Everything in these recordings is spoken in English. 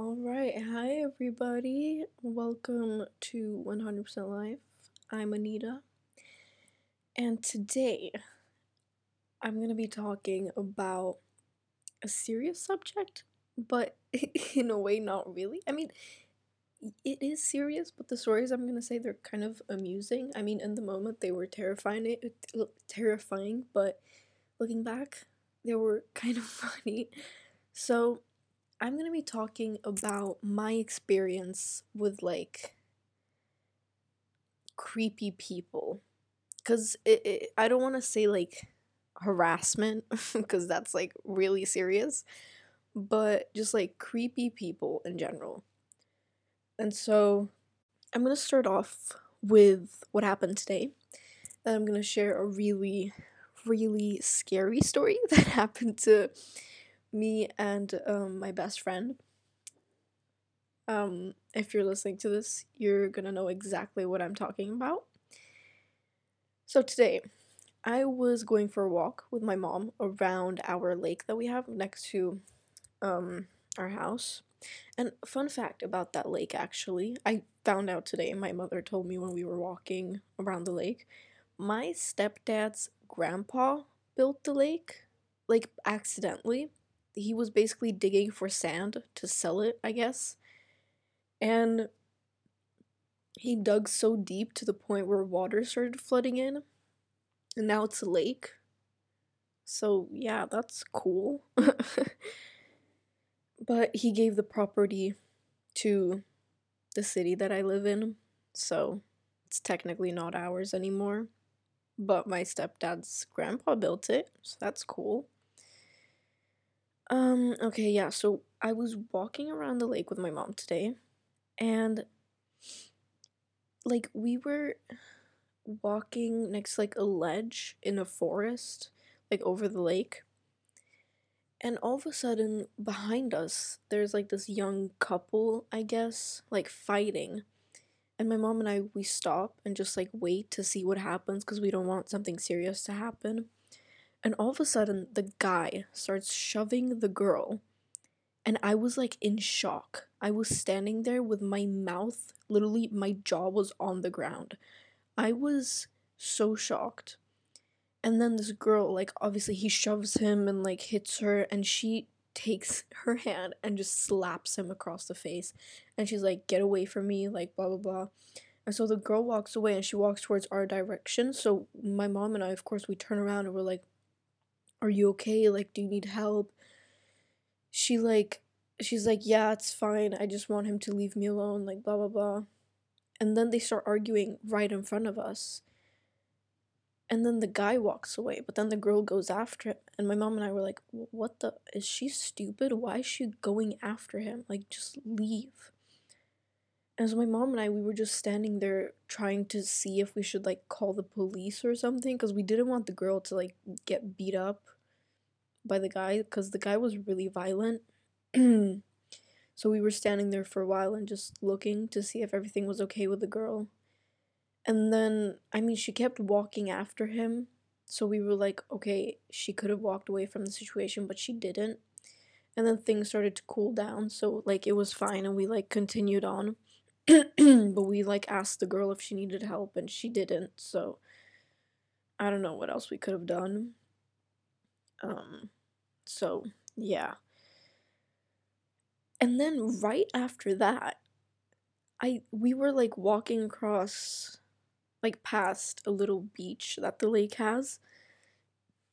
All right, hi everybody. Welcome to 100% Life. I'm Anita, and today I'm going to be talking about a serious subject, but in a way, not really. I mean, it is serious, but the stories I'm going to say they're kind of amusing. I mean, in the moment they were terrifying, terrifying, but looking back, they were kind of funny. So, I'm going to be talking about my experience with like creepy people. Because I don't want to say like harassment, because that's like really serious, but just like creepy people in general. And so I'm going to start off with what happened today. And I'm going to share a really, really scary story that happened to me and um, my best friend. Um, if you're listening to this, you're gonna know exactly what I'm talking about. So today, I was going for a walk with my mom around our lake that we have next to um, our house. And fun fact about that lake actually, I found out today, my mother told me when we were walking around the lake. My stepdad's grandpa built the lake, like accidentally he was basically digging for sand to sell it, I guess. And he dug so deep to the point where water started flooding in. And now it's a lake. So, yeah, that's cool. but he gave the property to the city that I live in. So, it's technically not ours anymore. But my stepdad's grandpa built it, so that's cool. Um, okay, yeah, so I was walking around the lake with my mom today, and like we were walking next to like a ledge in a forest, like over the lake. And all of a sudden, behind us, there's like this young couple, I guess, like fighting. And my mom and I, we stop and just like wait to see what happens because we don't want something serious to happen. And all of a sudden, the guy starts shoving the girl. And I was like in shock. I was standing there with my mouth, literally, my jaw was on the ground. I was so shocked. And then this girl, like, obviously, he shoves him and like hits her, and she takes her hand and just slaps him across the face. And she's like, Get away from me, like, blah, blah, blah. And so the girl walks away and she walks towards our direction. So my mom and I, of course, we turn around and we're like, are you okay? Like, do you need help? She like she's like, Yeah, it's fine. I just want him to leave me alone, like blah blah blah. And then they start arguing right in front of us. And then the guy walks away, but then the girl goes after him. And my mom and I were like, What the? Is she stupid? Why is she going after him? Like, just leave. And so my mom and I, we were just standing there trying to see if we should like call the police or something because we didn't want the girl to like get beat up by the guy because the guy was really violent. so we were standing there for a while and just looking to see if everything was okay with the girl. And then, I mean, she kept walking after him. So we were like, okay, she could have walked away from the situation, but she didn't. And then things started to cool down. So, like, it was fine and we, like, continued on. but we like asked the girl if she needed help and she didn't so i don't know what else we could have done. Um so yeah. And then right after that i we were like walking across like past a little beach that the lake has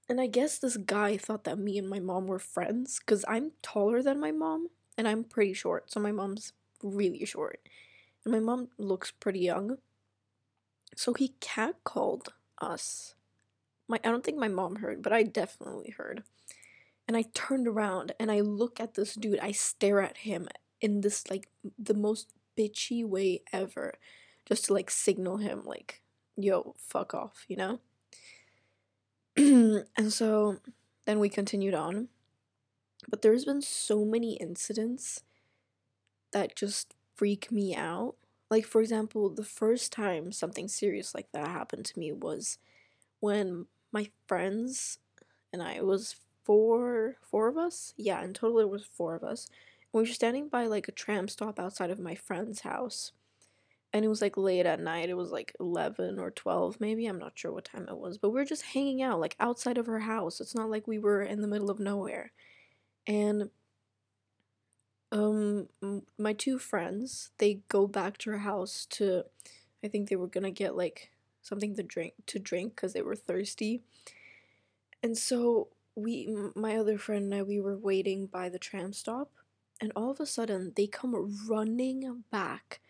and i guess this guy thought that me and my mom were friends because i'm taller than my mom and i'm pretty short so my mom's really short my mom looks pretty young. So he catcalled us. My I don't think my mom heard, but I definitely heard. And I turned around and I look at this dude. I stare at him in this like the most bitchy way ever, just to like signal him like, "Yo, fuck off," you know. and so then we continued on. But there's been so many incidents that just freak me out. Like, for example, the first time something serious like that happened to me was when my friends and I, was four, four of us? Yeah, in total it was four of us. We were standing by like a tram stop outside of my friend's house. And it was like late at night. It was like 11 or 12, maybe. I'm not sure what time it was. But we were just hanging out, like outside of her house. It's not like we were in the middle of nowhere. And um my two friends, they go back to her house to I think they were to get like something to drink to drink cuz they were thirsty. And so we my other friend and I we were waiting by the tram stop and all of a sudden they come running back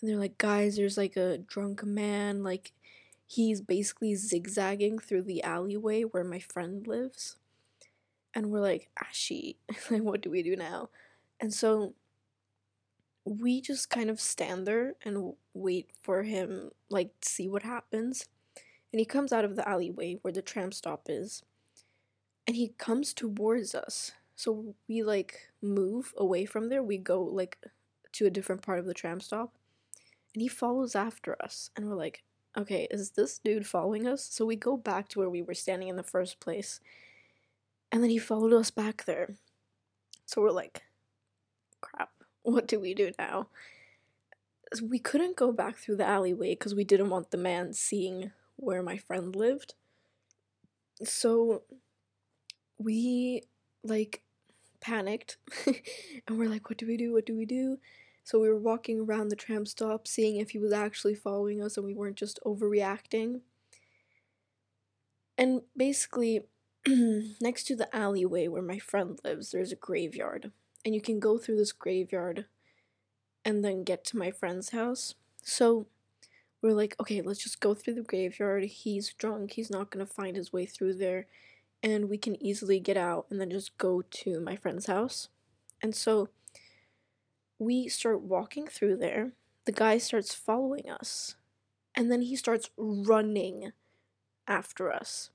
and they're like guys there's like a drunk man like he's basically zigzagging through the alleyway where my friend lives. And we're like ah she like what do we do now and so we just kind of stand there and wait for him like see what happens. And he comes out of the alleyway where the tram stop is and he comes towards us. So we like move away from there. We go like to a different part of the tram stop and he follows after us. And we're like okay is this dude following us? So we go back to where we were standing in the first place. And then he followed us back there. So we're like crap. What do we do now? We couldn't go back through the alleyway because we didn't want the man seeing where my friend lived. So we like panicked and we're like what do we do? What do we do? So we were walking around the tram stop, seeing if he was actually following us and we weren't just overreacting. And basically, next to the alleyway where my friend lives, there's a graveyard. And you can go through this graveyard and then get to my friend's house. So we're like, okay, let's just go through the graveyard. He's drunk, he's not gonna find his way through there. And we can easily get out and then just go to my friend's house. And so we start walking through there. The guy starts following us. And then he starts running after us.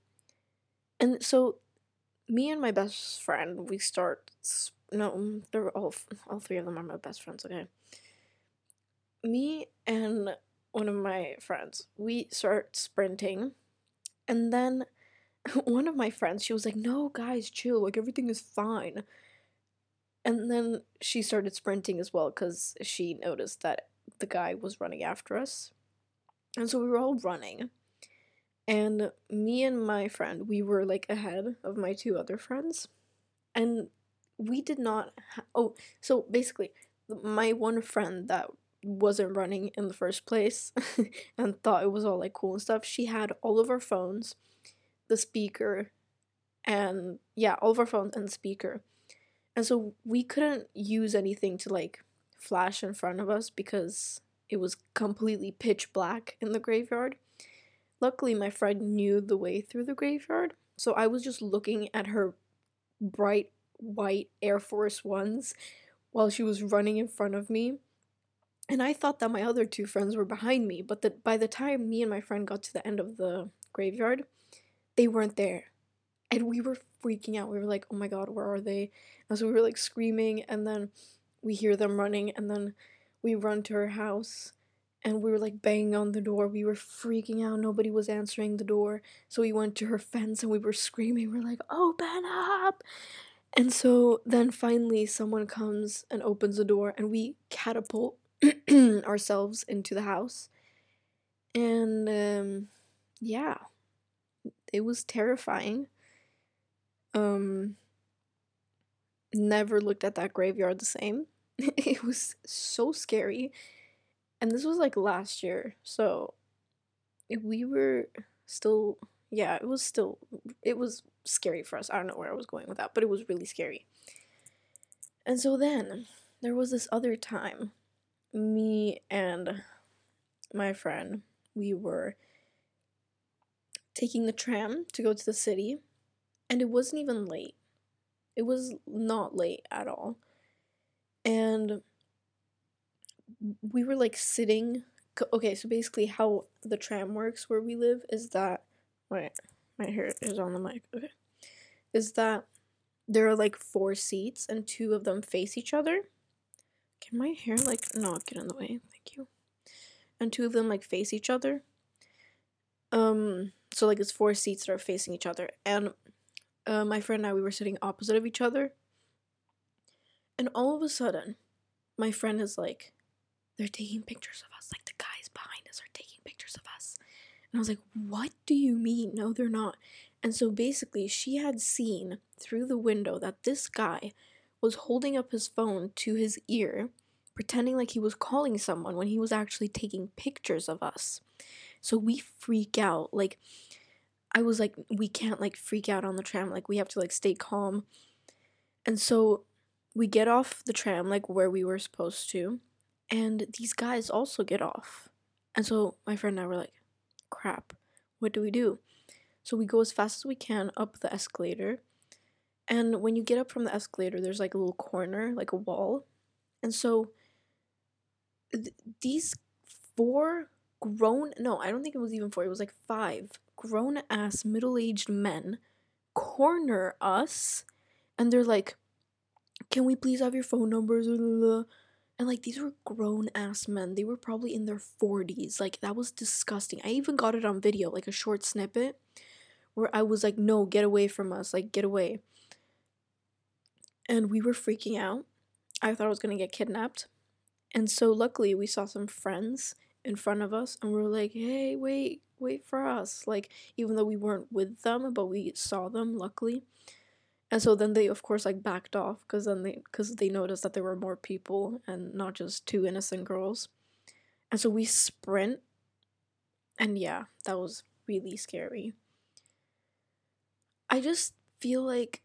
And so me and my best friend, we start no, they're all all three of them are my best friends, okay? Me and one of my friends, we start sprinting. And then one of my friends, she was like, "No, guys, chill. Like everything is fine." And then she started sprinting as well because she noticed that the guy was running after us. And so we were all running. And me and my friend, we were like ahead of my two other friends. And we did not. Ha- oh, so basically, my one friend that wasn't running in the first place and thought it was all like cool and stuff, she had all of our phones, the speaker, and yeah, all of our phones and speaker. And so we couldn't use anything to like flash in front of us because it was completely pitch black in the graveyard. Luckily, my friend knew the way through the graveyard, so I was just looking at her bright white Air Force Ones while she was running in front of me. And I thought that my other two friends were behind me, but that by the time me and my friend got to the end of the graveyard, they weren't there. And we were freaking out. We were like, oh my god, where are they? And so we were like screaming, and then we hear them running, and then we run to her house and we were like banging on the door. We were freaking out. Nobody was answering the door. So we went to her fence and we were screaming. We're like, open up. And so then finally someone comes and opens the door and we catapult ourselves into the house. And um, yeah, it was terrifying. Um, never looked at that graveyard the same. it was so scary. And this was like last year. So we were still yeah, it was still it was scary for us. I don't know where I was going with that, but it was really scary. And so then there was this other time me and my friend we were taking the tram to go to the city and it wasn't even late it was not late at all. And we were like sitting. Okay, so basically, how the tram works where we live is that. Wait, my hair is on the mic. Okay. Is that there are like four seats and two of them face each other. Can my hair like not get in the way? Thank you. And two of them like face each other. Um, so like it's four seats that are facing each other, and uh, my friend and I, we were sitting opposite of each other. And all of a sudden, my friend is like, they're taking pictures of us. Like the guys behind us are taking pictures of us. And I was like, what do you mean? No, they're not. And so basically, she had seen through the window that this guy was holding up his phone to his ear, pretending like he was calling someone when he was actually taking pictures of us. So we freak out. Like, I was like, we can't like freak out on the tram. Like, we have to like stay calm. And so we get off the tram, like where we were supposed to, and these guys also get off. And so my friend and I were like, crap, what do we do? So we go as fast as we can up the escalator. And when you get up from the escalator, there's like a little corner, like a wall. And so th- these four grown, no, I don't think it was even four, it was like five grown ass middle aged men corner us. And they're like, can we please have your phone numbers? And like these were grown ass men. They were probably in their 40s. Like that was disgusting. I even got it on video, like a short snippet where I was like, no, get away from us, like, get away. And we were freaking out. I thought I was gonna get kidnapped. And so, luckily, we saw some friends in front of us, and we were like, hey, wait, wait for us. Like, even though we weren't with them, but we saw them, luckily. And so then they, of course, like backed off because then they, because they noticed that there were more people and not just two innocent girls. And so we sprint, and yeah, that was really scary. I just feel like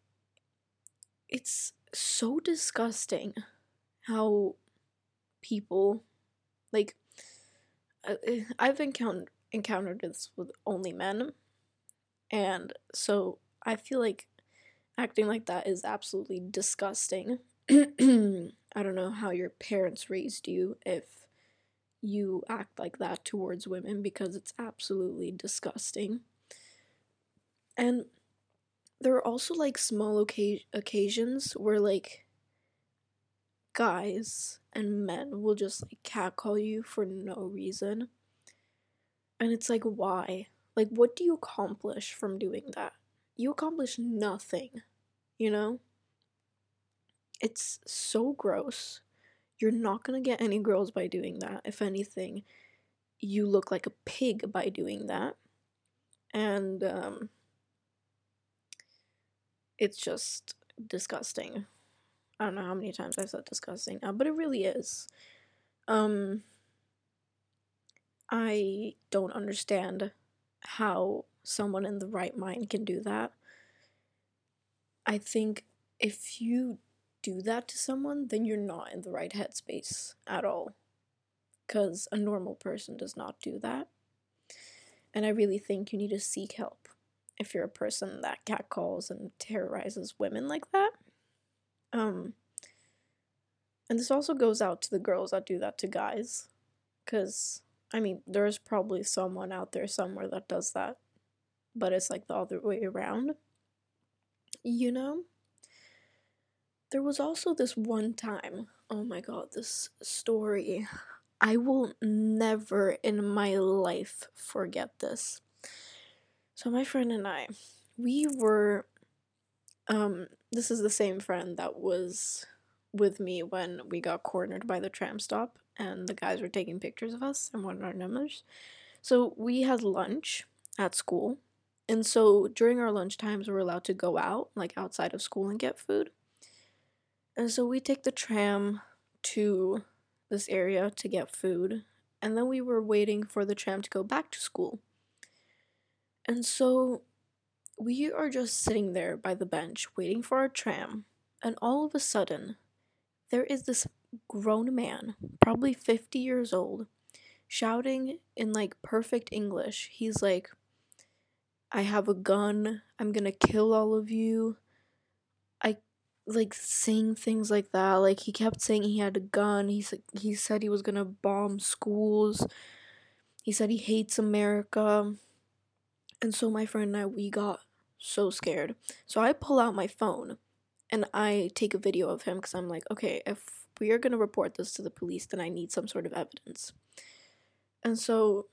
it's so disgusting how people like eh, I've encountered encountered this with only men and so I feel like acting like that is absolutely disgusting. I don't know how your parents raised you if you act like that towards women because it's absolutely disgusting. And there are also like small oca- occasions where like guys and men will just like catcall you for no reason. And it's like, why? Like, what do you accomplish from doing that? You accomplish nothing, you know? It's so gross. You're not gonna get any girls by doing that. If anything, you look like a pig by doing that. And, um, it's just disgusting. I don't know how many times I've said disgusting now, but it really is. Um, I don't understand how someone in the right mind can do that. I think if you do that to someone, then you're not in the right headspace at all. Because a normal person does not do that. And I really think you need to seek help if you're a person that catcalls and terrorizes women like that. Um, and this also goes out to the girls that do that to guys. Because, I mean, there's probably someone out there somewhere that does that. But it's like the other way around. You know? There was also this one time, oh my god, this story. I will never in my life forget this. So my friend and I, we were um this is the same friend that was with me when we got cornered by the tram stop and the guys were taking pictures of us and wanted our numbers. So we had lunch at school. And so during our lunch times we were allowed to go out, like outside of school and get food. And so we take the tram to this area to get food. And then we were waiting for the tram to go back to school. And so we are just sitting there by the bench waiting for our tram, and all of a sudden, there is this grown man, probably 50 years old, shouting in like perfect English. He's like, I have a gun, I'm gonna kill all of you. I like saying things like that. Like he kept saying he had a gun. He said he said he was gonna bomb schools. He said he hates America. And so my friend and I, we got so scared. So I pull out my phone and I take a video of him because I'm like, okay, if we are going to report this to the police, then I need some sort of evidence. And so,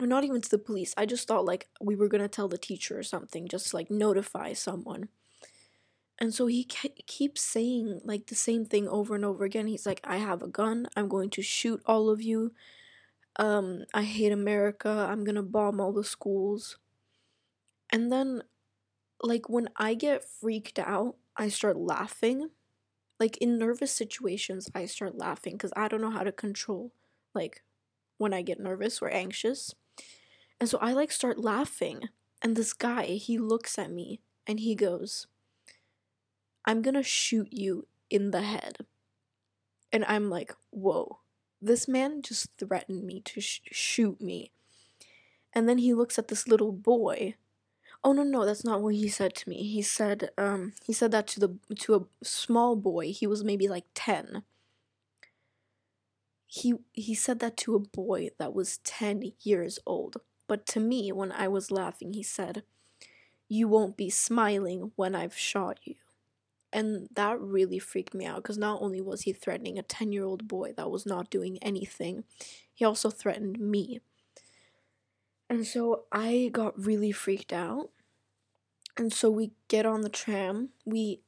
not even to the police, I just thought like we were to tell the teacher or something, just like notify someone. And so he ke- keeps saying like the same thing over and over again. He's like, I have a gun. I'm going to shoot all of you. Um, I hate America. I'm to bomb all the schools. And then, like, when I get freaked out, I start laughing. Like, in nervous situations, I start laughing because I don't know how to control, like, when I get nervous or anxious. And so I, like, start laughing. And this guy, he looks at me and he goes, I'm gonna shoot you in the head. And I'm like, whoa, this man just threatened me to sh- shoot me. And then he looks at this little boy. Oh no, no, that's not what he said to me. He said, um, he said that to the to a small boy. He was maybe like ten. He he said that to a boy that was ten years old. But to me, when I was laughing, he said, "You won't be smiling when I've shot you." And that really freaked me out because not only was he threatening a 10 year old boy that was not doing anything, he also threatened me. And so I got really freaked out. And so we get on the tram. We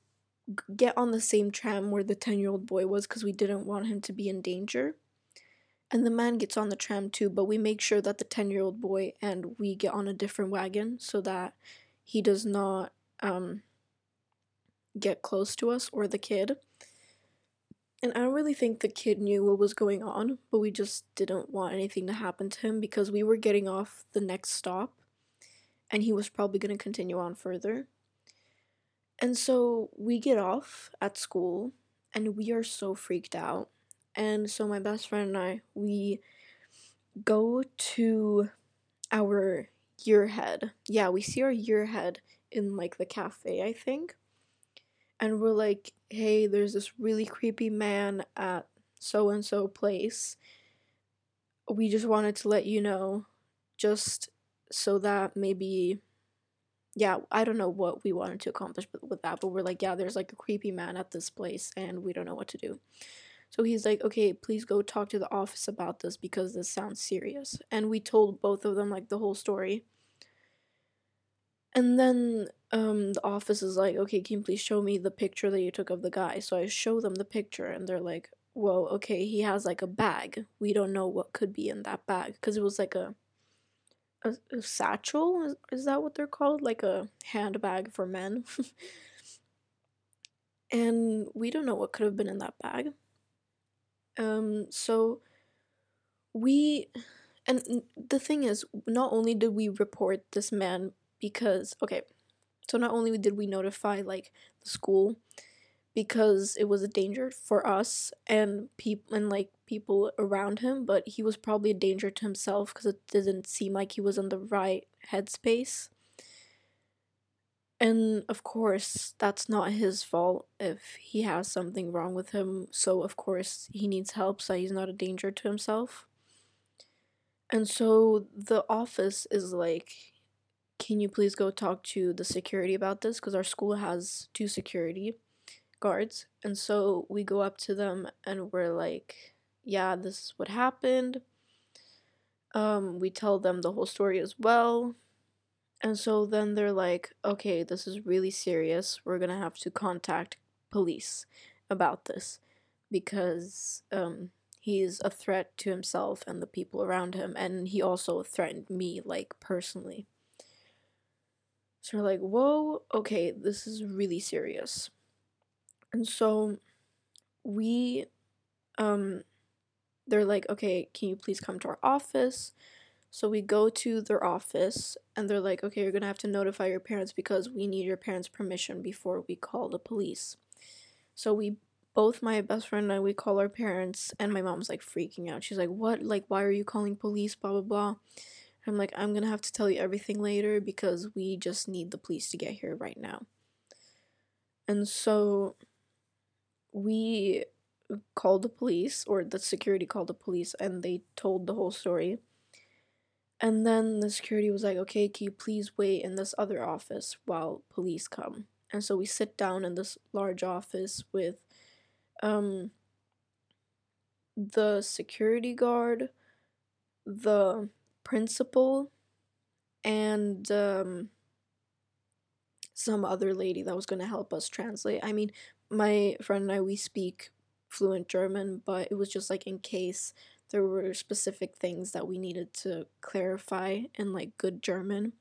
get on the same tram where the 10 year old boy was because we didn't want him to be in danger. And the man gets on the tram too, but we make sure that the 10 year old boy and we get on a different wagon so that he does not um, get close to us or the kid. And I don't really think the kid knew what was going on, but we just didn't want anything to happen to him because we were getting off the next stop and he was probably going to continue on further. And so we get off at school and we are so freaked out. And so my best friend and I, we go to our year head. Yeah, we see our year head in like the cafe, I think and we're like, hey, there's this really creepy man at so and so place. We just wanted to let you know, just so that maybe, yeah, I don't know what we wanted to accomplish with that, but we're like, yeah, there's like a creepy man at this place and we don't know what to do. So he's like, okay, please go talk to the office about this because this sounds serious. And we told both of them like the whole story. And then um, the office is like, okay, can you please show me the picture that you took of the guy? So I show them the picture, and they're like, whoa, okay, he has like a bag. We don't know what could be in that bag because it was like a, a, a satchel. Is, is that what they're called? Like a handbag for men. and we don't know what could have been in that bag. Um, so we, and the thing is, not only did we report this man because okay so not only did we notify like the school because it was a danger for us and people and like people around him but he was probably a danger to himself because it didn't seem like he was in the right headspace and of course that's not his fault if he has something wrong with him so of course he needs help so he's not a danger to himself and so the office is like can you please go talk to the security about this? Because our school has two security guards. And so we go up to them and we're like, yeah, this is what happened. Um, we tell them the whole story as well. And so then they're like, okay, this is really serious. We're to have to contact police about this because um, he's a threat to himself and the people around him. And he also threatened me, like, personally. So we're like, whoa, okay, this is really serious. And so we, um, they're like, okay, can you please come to our office? So we go to their office and they're like, okay, you're gonna have to notify your parents because we need your parents' permission before we call the police. So we both my best friend and I we call our parents and my mom's like freaking out. She's like, What? Like why are you calling police? Blah blah blah. I'm like, I'm gonna have to tell you everything later because we just need the police to get here right now. And so we called the police, or the security called the police, and they told the whole story. And then the security was like, okay, can you please wait in this other office while police come? And so we sit down in this large office with um, the security guard, the principal and um, some other lady that was going to help us translate. I mean, my friend and I we speak fluent German, but it was just like in case there were specific things that we needed to clarify in like good German.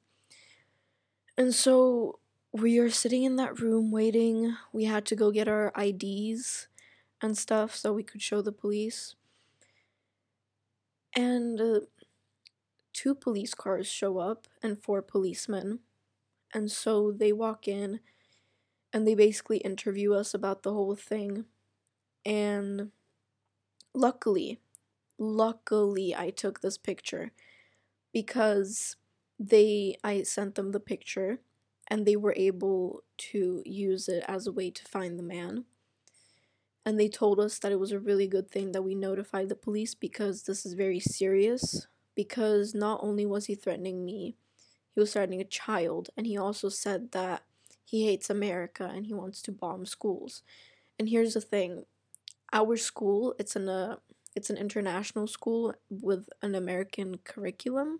And so we are sitting in that room waiting. We had to go get our IDs and stuff so we could show the police. And uh, two police cars show up and four policemen. And so they walk in and they basically interview us about the whole thing. And luckily, luckily, I took this picture because they I sent them the picture and they were able to use it as a way to find the man. And they told us that it was a really good thing that we notified the police because this is very serious. Because not only was he threatening me, he was threatening a child, and he also said that he hates America and he wants to bomb schools. And here's the thing our school, it's in uh, it's an international school with an American curriculum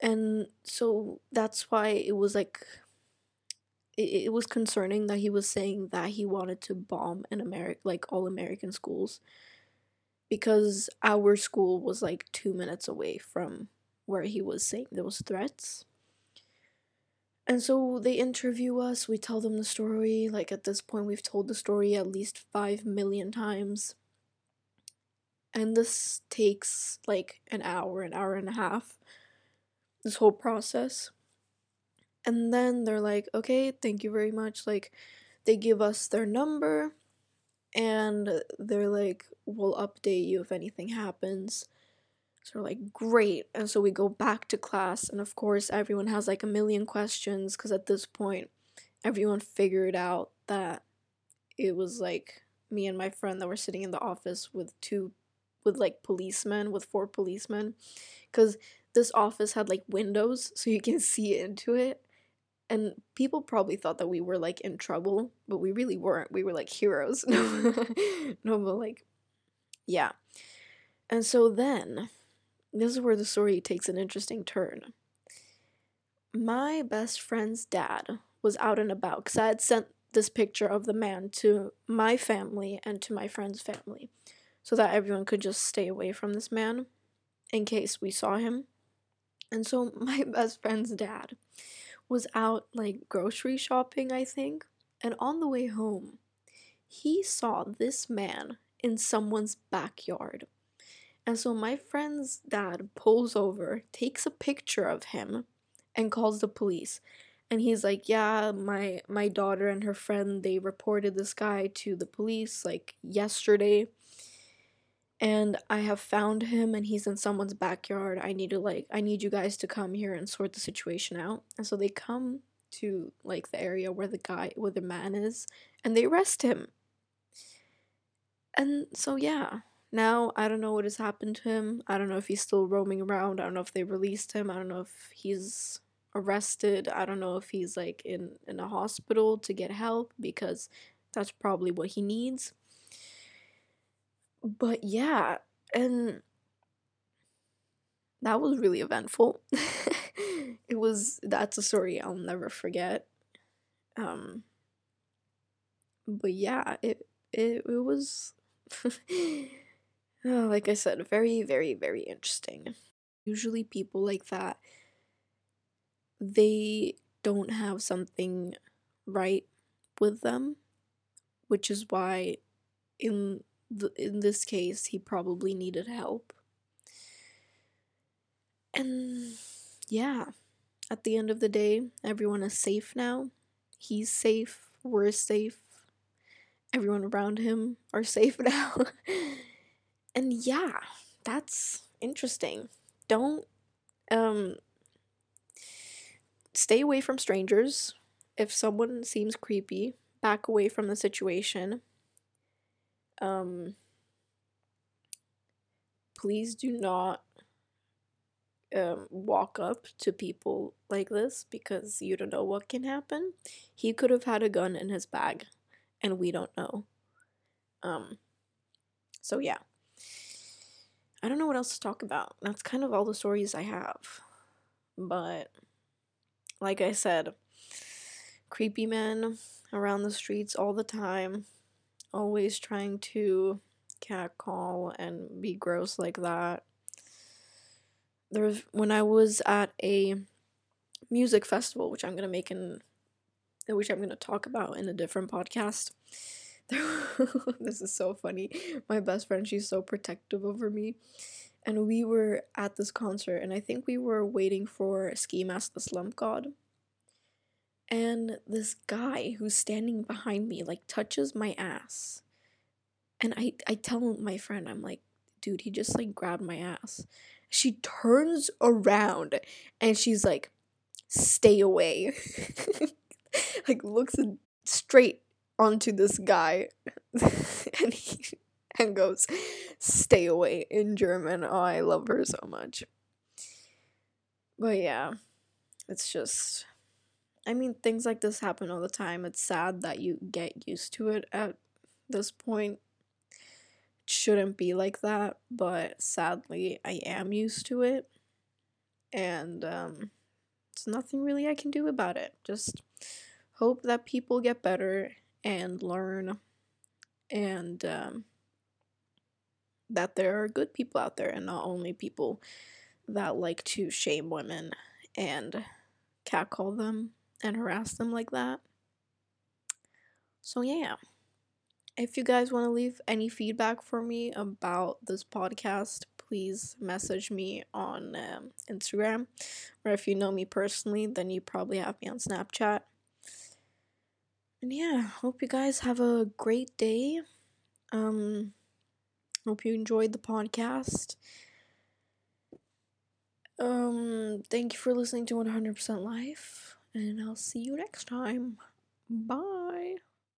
and so that's why it was like it, it was concerning that he was saying that he wanted to bomb an American like all American schools because our school was like two minutes away from where he was saying those threats. And so they interview us, we tell them the story. Like at this point, we've told the story at least five million times. And this takes like an hour, an hour and a half this whole process. And then they're like, okay, thank you very much. Like, they give us their number and they're like, we'll update you if anything happens. So we're like, great. And so we go back to class, and of course, everyone has like a million questions because at this point, everyone figured out that it was like me and my friend that were sitting in the office with two, with like policemen, with four policemen. Because this office had like windows so you can see into it. And people probably thought that we were like in trouble, but we really weren't. We were like heroes. no, but like, yeah. And so then, this is where the story takes an interesting turn. My best friend's dad was out and about because I had sent this picture of the man to my family and to my friend's family so that everyone could just stay away from this man in case we saw him. And so my best friend's dad was out like grocery shopping, I think, and on the way home, he saw this man in someone's backyard. And so my friend's dad pulls over, takes a picture of him, and calls the police. And he's like, "Yeah, my my daughter and her friend they reported this guy to the police like yesterday." and I have found him and he's in someone's backyard. I need to like I need you guys to come here and sort the situation out. And so they come to like the area where the guy where the man is and they arrest him. And so yeah, now I don't know what has happened to him. I don't know if he's still roaming around. I don't know if they released him. I don't know if he's arrested. I don't know if he's like in in a hospital to get help because that's probably what he needs but yeah, and that was really eventful. it was that's a story I'll never forget. Um but yeah, it it, it was oh, like I said, very very very interesting. Usually people like that they don't have something right with them, which is why in th- in this case, he probably needed help. And yeah, at the end of the day, everyone is safe now. He's safe, we're safe, everyone around him are safe now. And yeah, that's interesting. Don't um stay away from strangers. If someone seems creepy, back away from the situation um, please do not um, walk up to people like this because you don't know what can happen. He could have had a gun in his bag, and we don't know. Um, so yeah. I don't know what else to talk about. That's kind of all the stories I have. But like I said, creepy men around the streets all the time, always trying to catcall and be gross like that. There's when I was at a music festival, which I'm gonna make in, which I'm gonna talk about in a different podcast. this is so funny. My best friend, she's so protective over me. And we were at this concert, and I think we were waiting for Ski Mask the Slump God. And this guy who's standing behind me, like, touches my ass. And I, I tell my friend, I'm like, dude, he just, like, grabbed my ass. She turns around and she's like, stay away. like, looks straight onto this guy and he and goes, stay away in German. Oh, I love her so much. But yeah, it's just, I mean, things like this happen all the time. It's sad that you get used to it at this point. It shouldn't be like that, but sadly, I am used to it. And um, there's nothing really I can do about it. Just hope that people get better and learn and um, that there are good people out there and not only people that like to shame women and catcall them and harass them like that. So, yeah. If you guys want to leave any feedback for me about this podcast, please message me on um, Instagram. Or if you know me personally, then you probably have me on Snapchat. And yeah, hope you guys have a great day. Um, hope you enjoyed the podcast. Um, thank you for listening to 100% Life, and I'll see you next time. Bye.